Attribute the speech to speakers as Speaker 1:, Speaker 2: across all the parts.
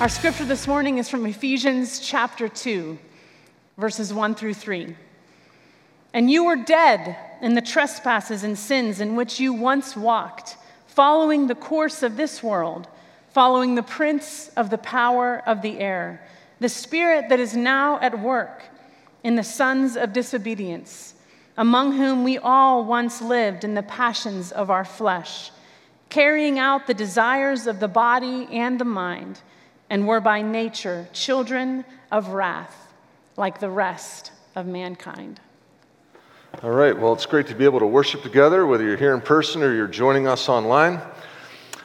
Speaker 1: Our scripture this morning is from Ephesians chapter 2, verses 1 through 3. And you were dead in the trespasses and sins in which you once walked, following the course of this world, following the prince of the power of the air, the spirit that is now at work in the sons of disobedience, among whom we all once lived in the passions of our flesh, carrying out the desires of the body and the mind and were by nature children of wrath, like the rest of mankind.
Speaker 2: All right, well, it's great to be able to worship together, whether you're here in person or you're joining us online.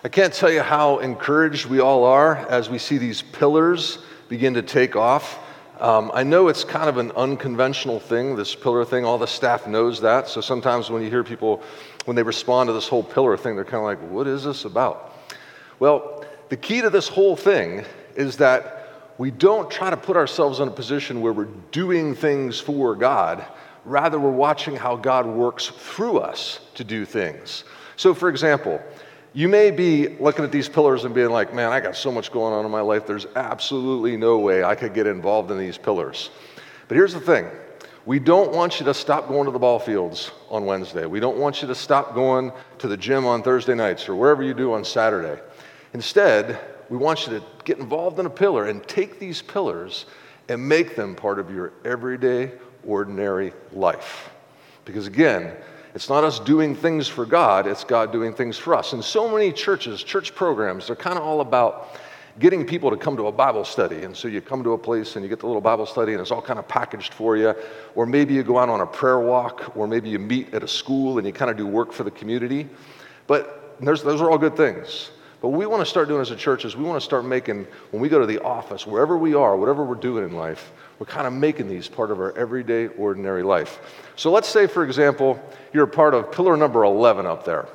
Speaker 2: I can't tell you how encouraged we all are as we see these pillars begin to take off. Um, I know it's kind of an unconventional thing, this pillar thing. All the staff knows that. So sometimes when you hear people, when they respond to this whole pillar thing, they're kind of like, what is this about? Well, the key to this whole thing is that we don't try to put ourselves in a position where we're doing things for God. Rather, we're watching how God works through us to do things. So, for example, you may be looking at these pillars and being like, man, I got so much going on in my life, there's absolutely no way I could get involved in these pillars. But here's the thing we don't want you to stop going to the ball fields on Wednesday. We don't want you to stop going to the gym on Thursday nights or wherever you do on Saturday. Instead, we want you to get involved in a pillar and take these pillars and make them part of your everyday, ordinary life. Because again, it's not us doing things for God, it's God doing things for us. And so many churches, church programs, they're kind of all about getting people to come to a Bible study. And so you come to a place and you get the little Bible study and it's all kind of packaged for you. Or maybe you go out on a prayer walk, or maybe you meet at a school and you kind of do work for the community. But those are all good things. But what we want to start doing as a church is we want to start making, when we go to the office, wherever we are, whatever we're doing in life, we're kind of making these part of our everyday, ordinary life. So let's say, for example, you're a part of pillar number 11 up there,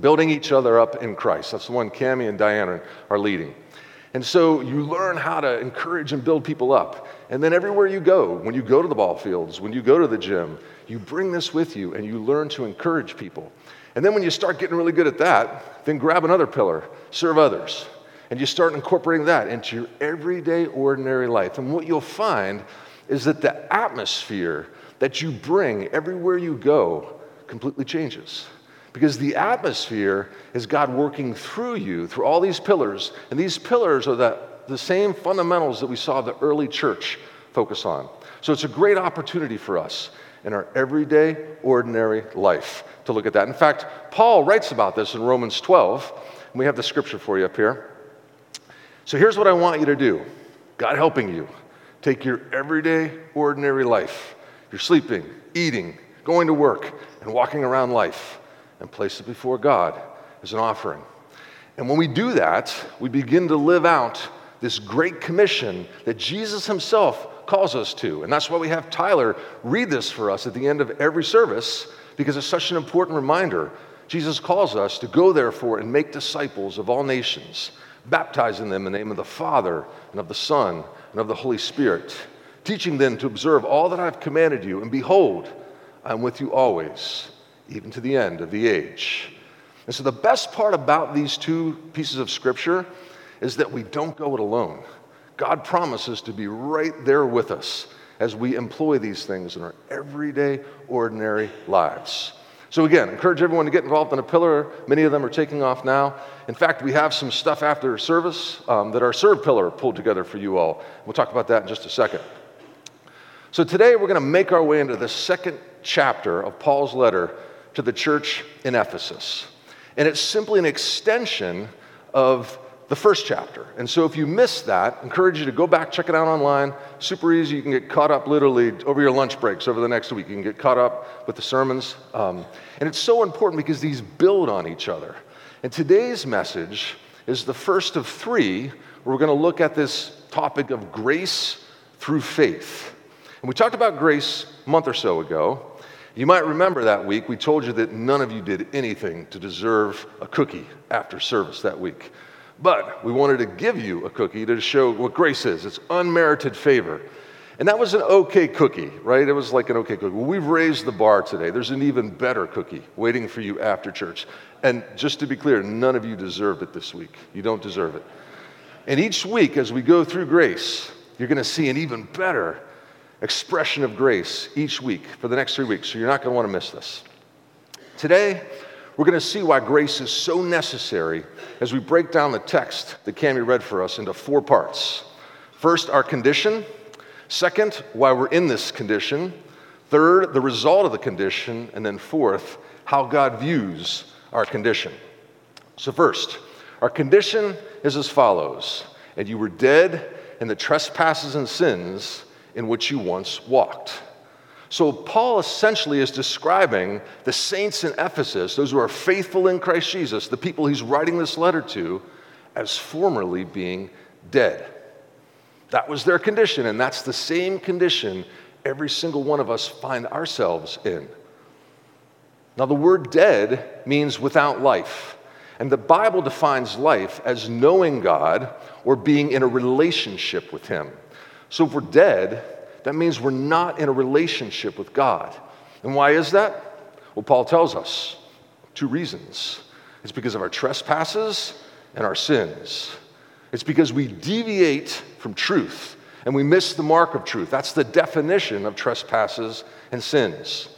Speaker 2: building each other up in Christ. That's the one Cami and Diana are leading. And so you learn how to encourage and build people up. And then everywhere you go, when you go to the ball fields, when you go to the gym, you bring this with you and you learn to encourage people. And then when you start getting really good at that, then grab another pillar, serve others. And you start incorporating that into your everyday, ordinary life. And what you'll find is that the atmosphere that you bring everywhere you go completely changes. Because the atmosphere is God working through you, through all these pillars. And these pillars are the, the same fundamentals that we saw the early church focus on. So it's a great opportunity for us in our everyday, ordinary life to look at that. In fact, Paul writes about this in Romans 12. And we have the scripture for you up here. So here's what I want you to do God helping you. Take your everyday, ordinary life. You're sleeping, eating, going to work, and walking around life, and place it before God as an offering. And when we do that, we begin to live out this great commission that Jesus himself calls us to. And that's why we have Tyler read this for us at the end of every service, because it's such an important reminder. Jesus calls us to go, therefore, and make disciples of all nations, baptizing them in the name of the Father, and of the Son, and of the Holy Spirit, teaching them to observe all that I've commanded you. And behold, I'm with you always, even to the end of the age. And so, the best part about these two pieces of scripture is that we don't go it alone. God promises to be right there with us as we employ these things in our everyday, ordinary lives. So, again, encourage everyone to get involved in a pillar. Many of them are taking off now. In fact, we have some stuff after service um, that our Serve pillar pulled together for you all. We'll talk about that in just a second. So, today we're going to make our way into the second chapter of Paul's letter to the church in Ephesus. And it's simply an extension of the first chapter. And so if you missed that, I encourage you to go back, check it out online. Super easy. You can get caught up literally over your lunch breaks over the next week. You can get caught up with the sermons. Um, and it's so important because these build on each other. And today's message is the first of three where we're going to look at this topic of grace through faith. And we talked about grace a month or so ago. You might remember that week we told you that none of you did anything to deserve a cookie after service that week. But we wanted to give you a cookie to show what grace is it's unmerited favor. And that was an okay cookie, right? It was like an okay cookie. Well, we've raised the bar today. There's an even better cookie waiting for you after church. And just to be clear, none of you deserved it this week. You don't deserve it. And each week, as we go through grace, you're going to see an even better expression of grace each week for the next three weeks. So you're not going to want to miss this. Today, we're going to see why grace is so necessary as we break down the text that Cami read for us into four parts. First, our condition. Second, why we're in this condition. Third, the result of the condition. And then fourth, how God views our condition. So, first, our condition is as follows And you were dead in the trespasses and sins in which you once walked. So, Paul essentially is describing the saints in Ephesus, those who are faithful in Christ Jesus, the people he's writing this letter to, as formerly being dead. That was their condition, and that's the same condition every single one of us find ourselves in. Now, the word dead means without life. And the Bible defines life as knowing God or being in a relationship with Him. So if we're dead, that means we're not in a relationship with God. And why is that? Well, Paul tells us two reasons it's because of our trespasses and our sins. It's because we deviate from truth and we miss the mark of truth. That's the definition of trespasses and sins.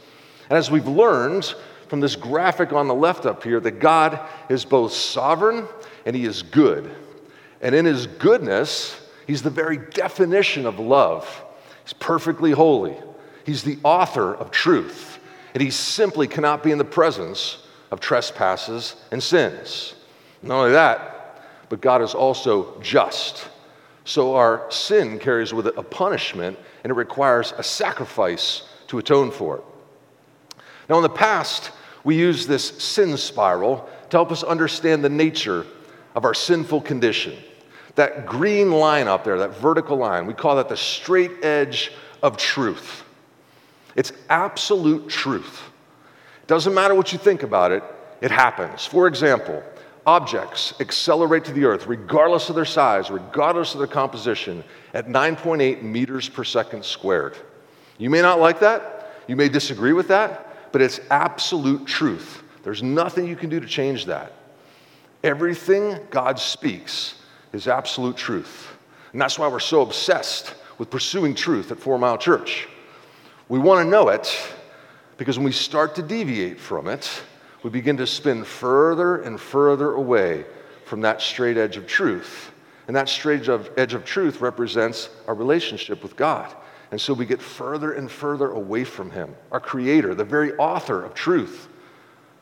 Speaker 2: And as we've learned from this graphic on the left up here, that God is both sovereign and He is good. And in His goodness, He's the very definition of love. He's perfectly holy. He's the author of truth. And he simply cannot be in the presence of trespasses and sins. Not only that, but God is also just. So our sin carries with it a punishment and it requires a sacrifice to atone for it. Now, in the past, we used this sin spiral to help us understand the nature of our sinful condition. That green line up there, that vertical line, we call that the straight edge of truth. It's absolute truth. Doesn't matter what you think about it, it happens. For example, objects accelerate to the earth regardless of their size, regardless of their composition, at 9.8 meters per second squared. You may not like that, you may disagree with that, but it's absolute truth. There's nothing you can do to change that. Everything God speaks is absolute truth. And that's why we're so obsessed with pursuing truth at Four Mile Church. We want to know it because when we start to deviate from it, we begin to spin further and further away from that straight edge of truth. And that straight edge of truth represents our relationship with God. And so we get further and further away from Him, our Creator, the very author of truth.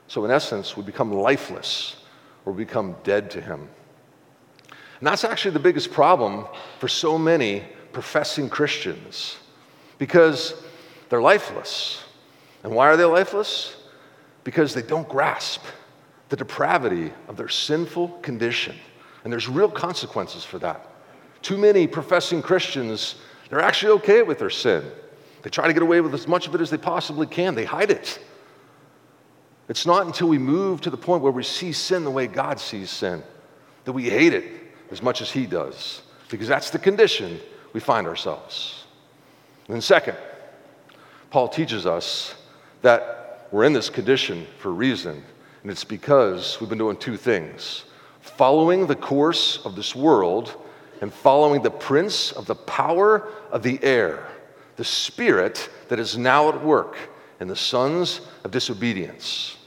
Speaker 2: So, in essence, we become lifeless or become dead to Him. And that's actually the biggest problem for so many professing Christians because they're lifeless. And why are they lifeless? Because they don't grasp the depravity of their sinful condition. And there's real consequences for that. Too many professing Christians, they're actually okay with their sin. They try to get away with as much of it as they possibly can, they hide it. It's not until we move to the point where we see sin the way God sees sin that we hate it as much as he does, because that's the condition we find ourselves. And then, second, Paul teaches us that we're in this condition for a reason, and it's because we've been doing two things following the course of this world and following the prince of the power of the air, the spirit that is now at work in the sons of disobedience.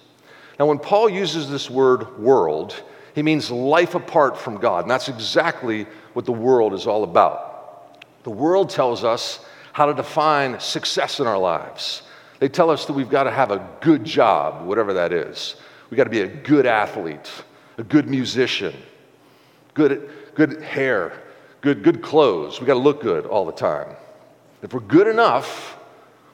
Speaker 2: Now, when Paul uses this word world, he means life apart from God. And that's exactly what the world is all about. The world tells us how to define success in our lives. They tell us that we've got to have a good job, whatever that is. We've got to be a good athlete, a good musician, good, good hair, good, good clothes. We've got to look good all the time. If we're good enough,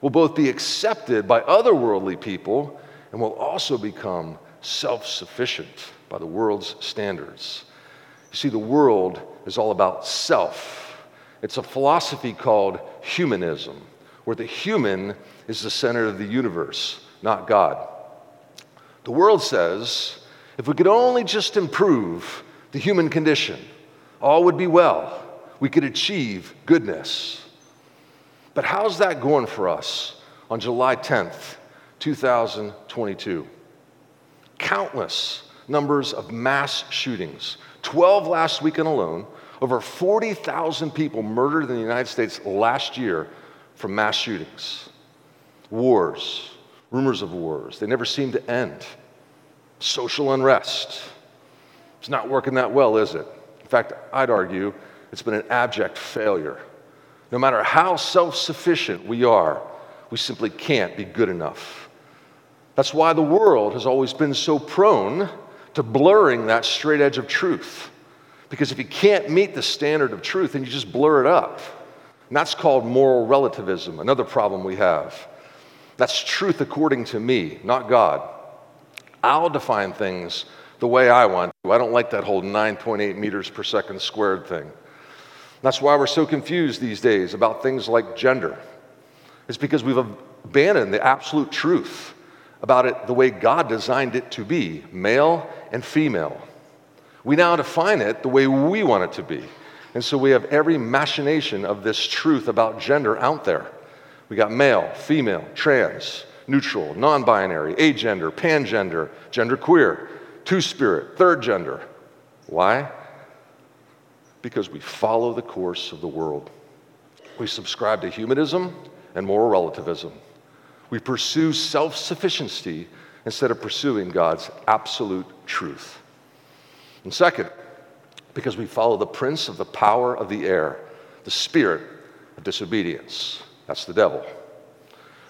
Speaker 2: we'll both be accepted by other worldly people and we'll also become self sufficient by the world's standards. You see, the world is all about self. It's a philosophy called humanism, where the human is the center of the universe, not God. The world says if we could only just improve the human condition, all would be well. We could achieve goodness. But how's that going for us on July 10th, 2022? Countless numbers of mass shootings. 12 last weekend alone, Over 40,000 people murdered in the United States last year from mass shootings, wars, rumors of wars. They never seem to end. Social unrest. It's not working that well, is it? In fact, I'd argue it's been an abject failure. No matter how self sufficient we are, we simply can't be good enough. That's why the world has always been so prone to blurring that straight edge of truth. Because if you can't meet the standard of truth, then you just blur it up. And that's called moral relativism, another problem we have. That's truth according to me, not God. I'll define things the way I want to. I don't like that whole 9.8 meters per second squared thing. That's why we're so confused these days about things like gender. It's because we've abandoned the absolute truth about it the way God designed it to be male and female. We now define it the way we want it to be. And so we have every machination of this truth about gender out there. We got male, female, trans, neutral, non binary, agender, pangender, genderqueer, two spirit, third gender. Why? Because we follow the course of the world. We subscribe to humanism and moral relativism. We pursue self sufficiency instead of pursuing God's absolute truth. And second, because we follow the prince of the power of the air, the spirit of disobedience. That's the devil.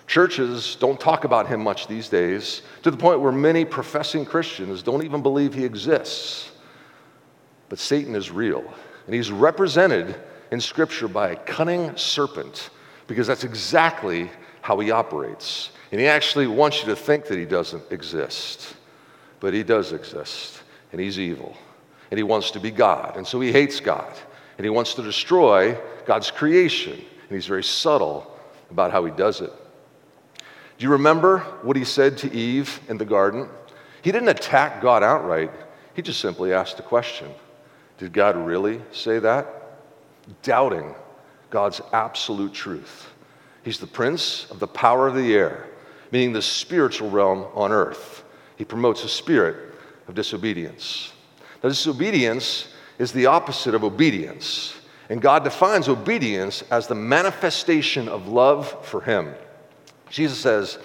Speaker 2: Churches don't talk about him much these days, to the point where many professing Christians don't even believe he exists. But Satan is real, and he's represented in Scripture by a cunning serpent, because that's exactly how he operates. And he actually wants you to think that he doesn't exist, but he does exist, and he's evil, and he wants to be God, and so he hates God, and he wants to destroy God's creation, and he's very subtle about how he does it. Do you remember what he said to Eve in the garden? He didn't attack God outright, he just simply asked a question Did God really say that? Doubting God's absolute truth. He's the prince of the power of the air, meaning the spiritual realm on earth. He promotes a spirit of disobedience. Now, disobedience is the opposite of obedience, and God defines obedience as the manifestation of love for Him. Jesus says,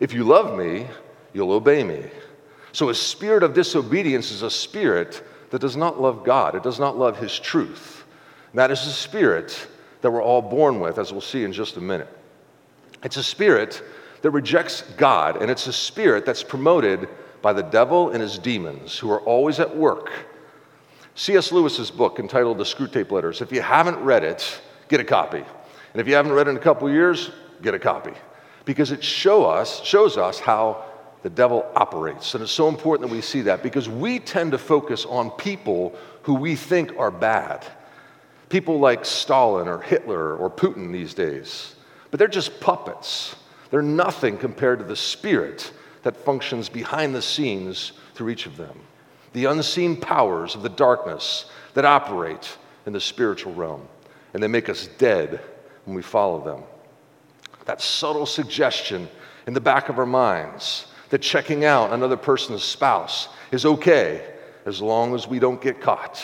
Speaker 2: If you love me, you'll obey me. So a spirit of disobedience is a spirit that does not love God, it does not love His truth. And that is the spirit that we're all born with, as we'll see in just a minute. It's a spirit that rejects God, and it's a spirit that's promoted by the devil and his demons who are always at work. C.S. Lewis's book entitled The Screwtape Letters, if you haven't read it, get a copy. And if you haven't read it in a couple years, get a copy because it show us, shows us how the devil operates. And it's so important that we see that because we tend to focus on people who we think are bad. People like Stalin or Hitler or Putin these days. But they're just puppets. They're nothing compared to the spirit that functions behind the scenes through each of them. The unseen powers of the darkness that operate in the spiritual realm. And they make us dead when we follow them that subtle suggestion in the back of our minds that checking out another person's spouse is okay as long as we don't get caught.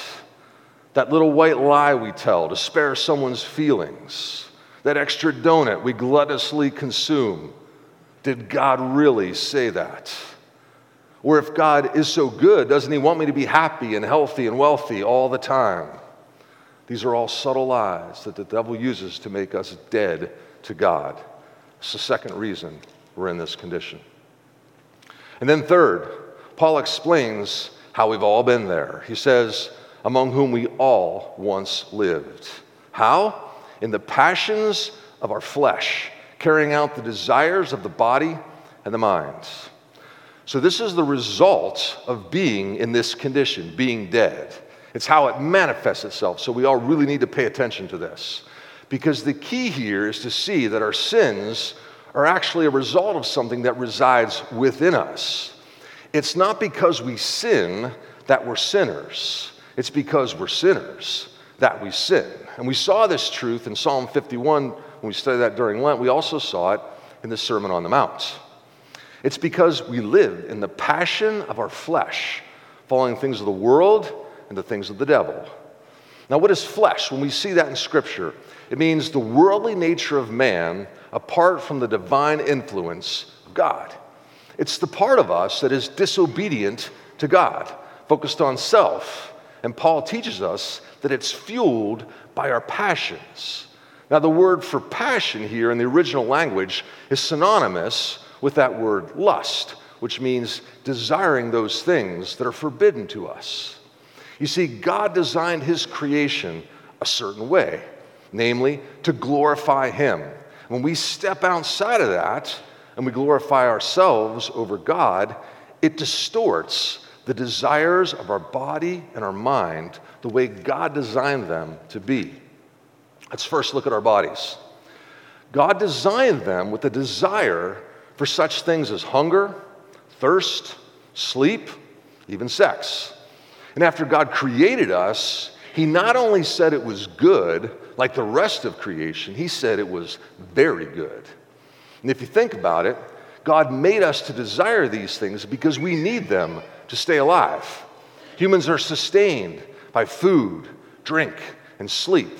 Speaker 2: That little white lie we tell to spare someone's feelings. That extra donut we gluttonously consume. Did God really say that? Or if God is so good, doesn't He want me to be happy and healthy and wealthy all the time? These are all subtle lies that the devil uses to make us dead to God. It's the second reason we're in this condition. And then, third, Paul explains how we've all been there. He says, among whom we all once lived. How? In the passions of our flesh, carrying out the desires of the body and the mind. So, this is the result of being in this condition, being dead. It's how it manifests itself. So, we all really need to pay attention to this. Because the key here is to see that our sins are actually a result of something that resides within us. It's not because we sin that we're sinners, it's because we're sinners that we sin. And we saw this truth in Psalm 51 when we studied that during Lent. We also saw it in the Sermon on the Mount. It's because we live in the passion of our flesh, following things of the world and the things of the devil. Now, what is flesh? When we see that in Scripture, it means the worldly nature of man apart from the divine influence of God. It's the part of us that is disobedient to God, focused on self. And Paul teaches us that it's fueled by our passions. Now, the word for passion here in the original language is synonymous with that word lust, which means desiring those things that are forbidden to us. You see, God designed his creation a certain way, namely to glorify him. When we step outside of that and we glorify ourselves over God, it distorts the desires of our body and our mind the way God designed them to be. Let's first look at our bodies. God designed them with a desire for such things as hunger, thirst, sleep, even sex. And after God created us, He not only said it was good, like the rest of creation, He said it was very good. And if you think about it, God made us to desire these things because we need them to stay alive. Humans are sustained by food, drink, and sleep.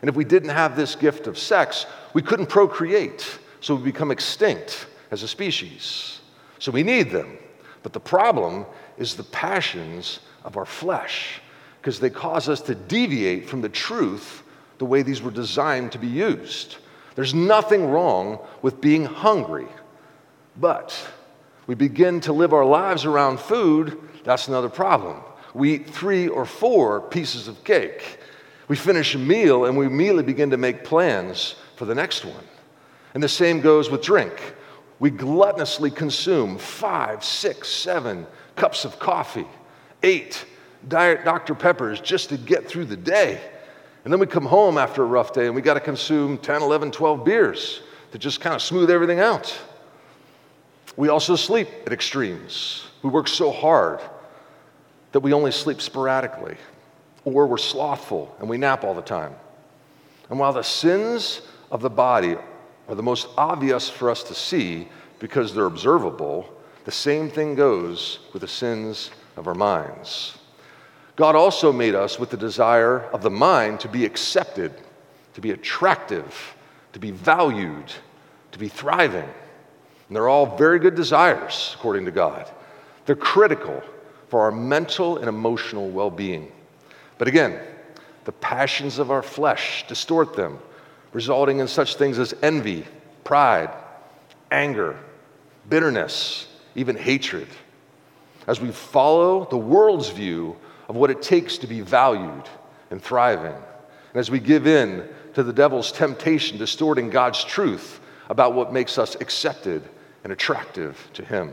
Speaker 2: And if we didn't have this gift of sex, we couldn't procreate, so we'd become extinct as a species. So we need them. But the problem is the passions of our flesh, because they cause us to deviate from the truth the way these were designed to be used. There's nothing wrong with being hungry, but we begin to live our lives around food, that's another problem. We eat three or four pieces of cake. We finish a meal and we immediately begin to make plans for the next one. And the same goes with drink. We gluttonously consume five, six, seven cups of coffee, eight Diet Dr. Peppers just to get through the day. And then we come home after a rough day and we got to consume 10, 11, 12 beers to just kind of smooth everything out. We also sleep at extremes. We work so hard that we only sleep sporadically, or we're slothful and we nap all the time. And while the sins of the body are the most obvious for us to see because they're observable, the same thing goes with the sins of our minds. God also made us with the desire of the mind to be accepted, to be attractive, to be valued, to be thriving. And they're all very good desires, according to God. They're critical for our mental and emotional well being. But again, the passions of our flesh distort them, resulting in such things as envy, pride, anger, bitterness, even hatred. As we follow the world's view of what it takes to be valued and thriving, and as we give in to the devil's temptation, distorting God's truth about what makes us accepted and attractive to Him.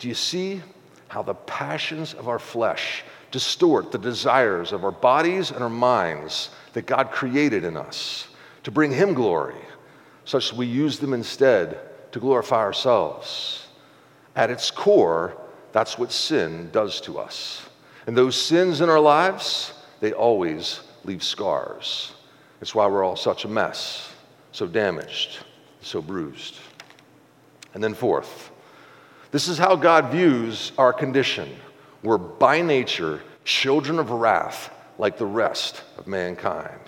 Speaker 2: Do you see how the passions of our flesh distort the desires of our bodies and our minds that God created in us to bring Him glory, such that we use them instead to glorify ourselves? At its core, that's what sin does to us. And those sins in our lives, they always leave scars. It's why we're all such a mess, so damaged, so bruised. And then, fourth, this is how God views our condition. We're by nature children of wrath like the rest of mankind.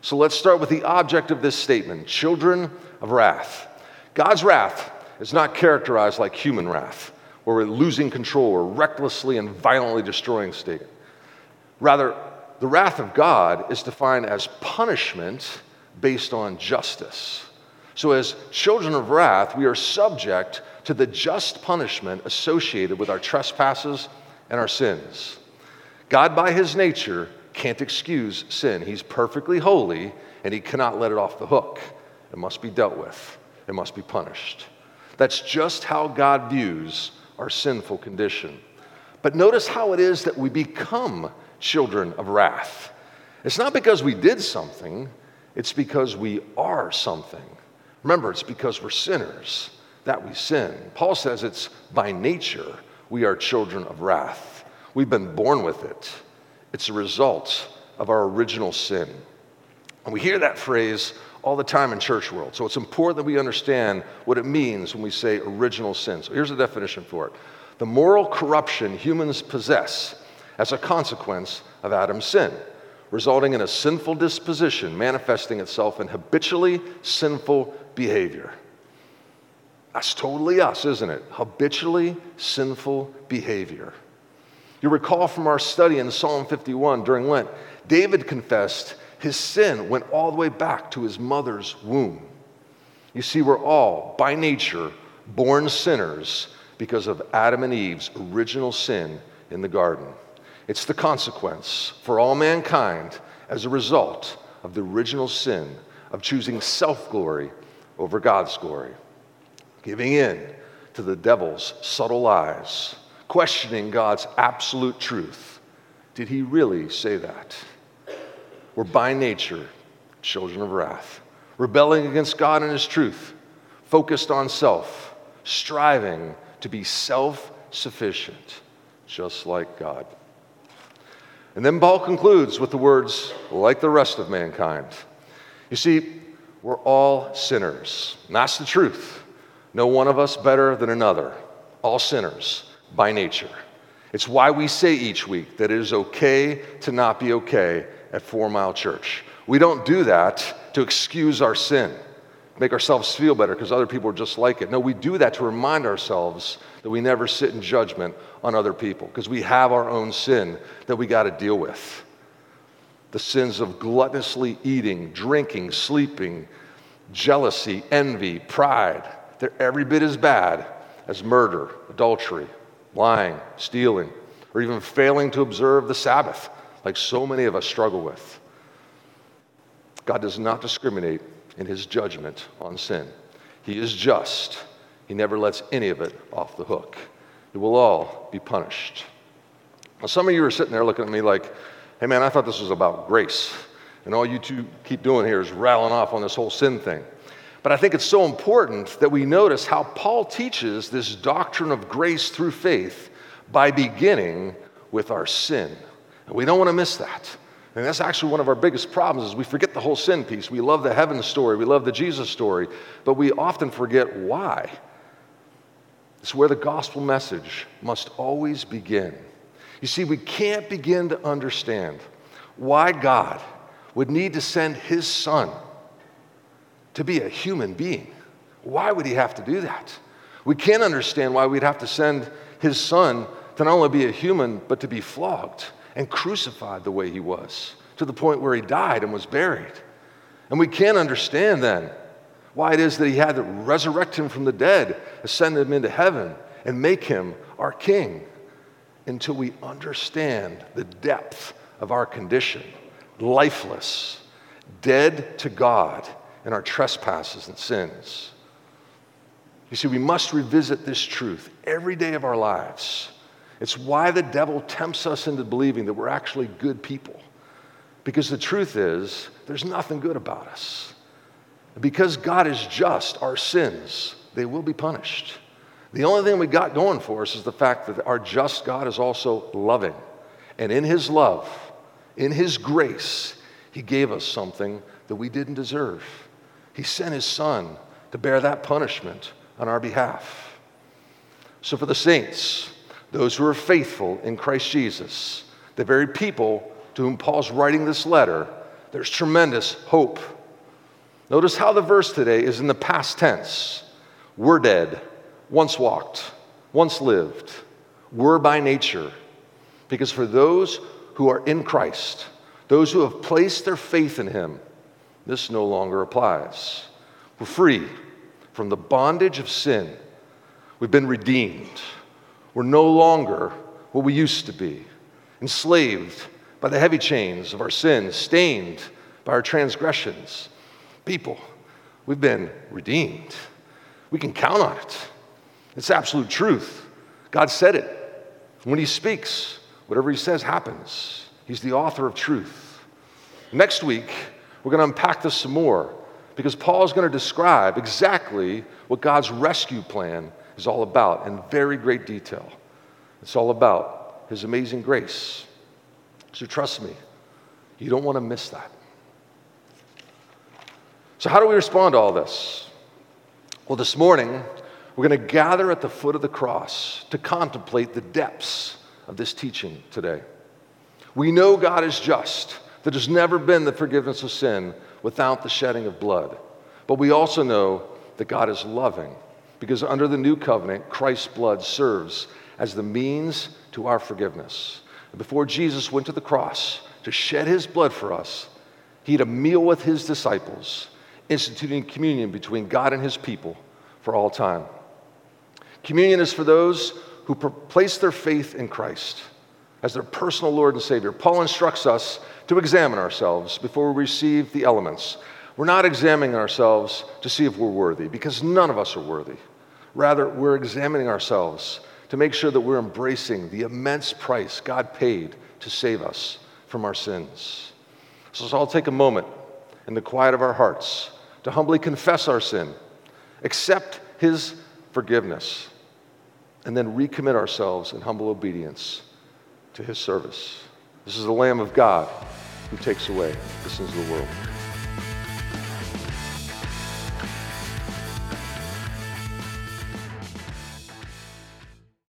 Speaker 2: So let's start with the object of this statement children of wrath. God's wrath is not characterized like human wrath, where we're losing control or recklessly and violently destroying state. Rather, the wrath of God is defined as punishment based on justice. So, as children of wrath, we are subject to the just punishment associated with our trespasses and our sins. God, by his nature, can't excuse sin. He's perfectly holy and he cannot let it off the hook. It must be dealt with, it must be punished. That's just how God views our sinful condition. But notice how it is that we become children of wrath. It's not because we did something, it's because we are something. Remember, it's because we're sinners that we sin. Paul says it's by nature we are children of wrath. We've been born with it, it's a result of our original sin. And we hear that phrase all the time in church world. So it's important that we understand what it means when we say original sin. So here's the definition for it the moral corruption humans possess as a consequence of Adam's sin, resulting in a sinful disposition manifesting itself in habitually sinful behavior. That's totally us, isn't it? Habitually sinful behavior. You recall from our study in Psalm 51 during Lent, David confessed his sin went all the way back to his mother's womb. You see, we're all, by nature, born sinners because of Adam and Eve's original sin in the garden. It's the consequence for all mankind as a result of the original sin of choosing self glory over God's glory, giving in to the devil's subtle lies, questioning God's absolute truth. Did he really say that? We're by nature children of wrath, rebelling against God and his truth, focused on self, striving to be self sufficient, just like God. And then Paul concludes with the words, like the rest of mankind. You see, we're all sinners. And that's the truth. No one of us better than another. All sinners by nature. It's why we say each week that it is okay to not be okay at Four Mile Church. We don't do that to excuse our sin, make ourselves feel better because other people are just like it. No, we do that to remind ourselves that we never sit in judgment on other people because we have our own sin that we got to deal with. The sins of gluttonously eating, drinking, sleeping, jealousy, envy, pride. They're every bit as bad as murder, adultery, lying, stealing, or even failing to observe the Sabbath, like so many of us struggle with. God does not discriminate in his judgment on sin. He is just. He never lets any of it off the hook. It will all be punished. Now, some of you are sitting there looking at me like, hey man, I thought this was about grace. And all you two keep doing here is rattling off on this whole sin thing. But I think it's so important that we notice how Paul teaches this doctrine of grace through faith by beginning with our sin. And we don't want to miss that. And that's actually one of our biggest problems is we forget the whole sin piece. We love the heaven story, we love the Jesus story, but we often forget why. It's where the gospel message must always begin. You see, we can't begin to understand why God would need to send his son to be a human being. Why would he have to do that? We can't understand why we'd have to send his son to not only be a human, but to be flogged and crucified the way he was, to the point where he died and was buried. And we can't understand then why it is that he had to resurrect him from the dead, ascend him into heaven, and make him our king until we understand the depth of our condition lifeless, dead to God in our trespasses and sins. You see, we must revisit this truth every day of our lives it's why the devil tempts us into believing that we're actually good people. Because the truth is, there's nothing good about us. Because God is just, our sins, they will be punished. The only thing we got going for us is the fact that our just God is also loving. And in His love, in His grace, He gave us something that we didn't deserve. He sent His Son to bear that punishment on our behalf. So, for the saints, those who are faithful in Christ Jesus, the very people to whom Paul's writing this letter, there's tremendous hope. Notice how the verse today is in the past tense. We're dead, once walked, once lived. We're by nature. Because for those who are in Christ, those who have placed their faith in Him, this no longer applies. We're free from the bondage of sin. We've been redeemed. We're no longer what we used to be, enslaved by the heavy chains of our sins, stained by our transgressions. People, we've been redeemed. We can count on it. It's absolute truth. God said it. When He speaks, whatever He says happens. He's the author of truth. Next week, we're going to unpack this some more because Paul is going to describe exactly what God's rescue plan is all about in very great detail. It's all about His amazing grace. So trust me, you don't want to miss that. So, how do we respond to all this? Well, this morning, we're going to gather at the foot of the cross to contemplate the depths of this teaching today. We know God is just, that there's never been the forgiveness of sin without the shedding of blood. But we also know that God is loving, because under the new covenant, Christ's blood serves as the means to our forgiveness. And Before Jesus went to the cross to shed his blood for us, he had a meal with his disciples, instituting communion between God and his people for all time. Communion is for those who place their faith in Christ as their personal Lord and Savior. Paul instructs us to examine ourselves before we receive the elements. We're not examining ourselves to see if we're worthy, because none of us are worthy. Rather, we're examining ourselves to make sure that we're embracing the immense price God paid to save us from our sins. So, let's all take a moment in the quiet of our hearts to humbly confess our sin, accept His forgiveness, and then recommit ourselves in humble obedience to His service. This is the Lamb of God who takes away the sins of the world.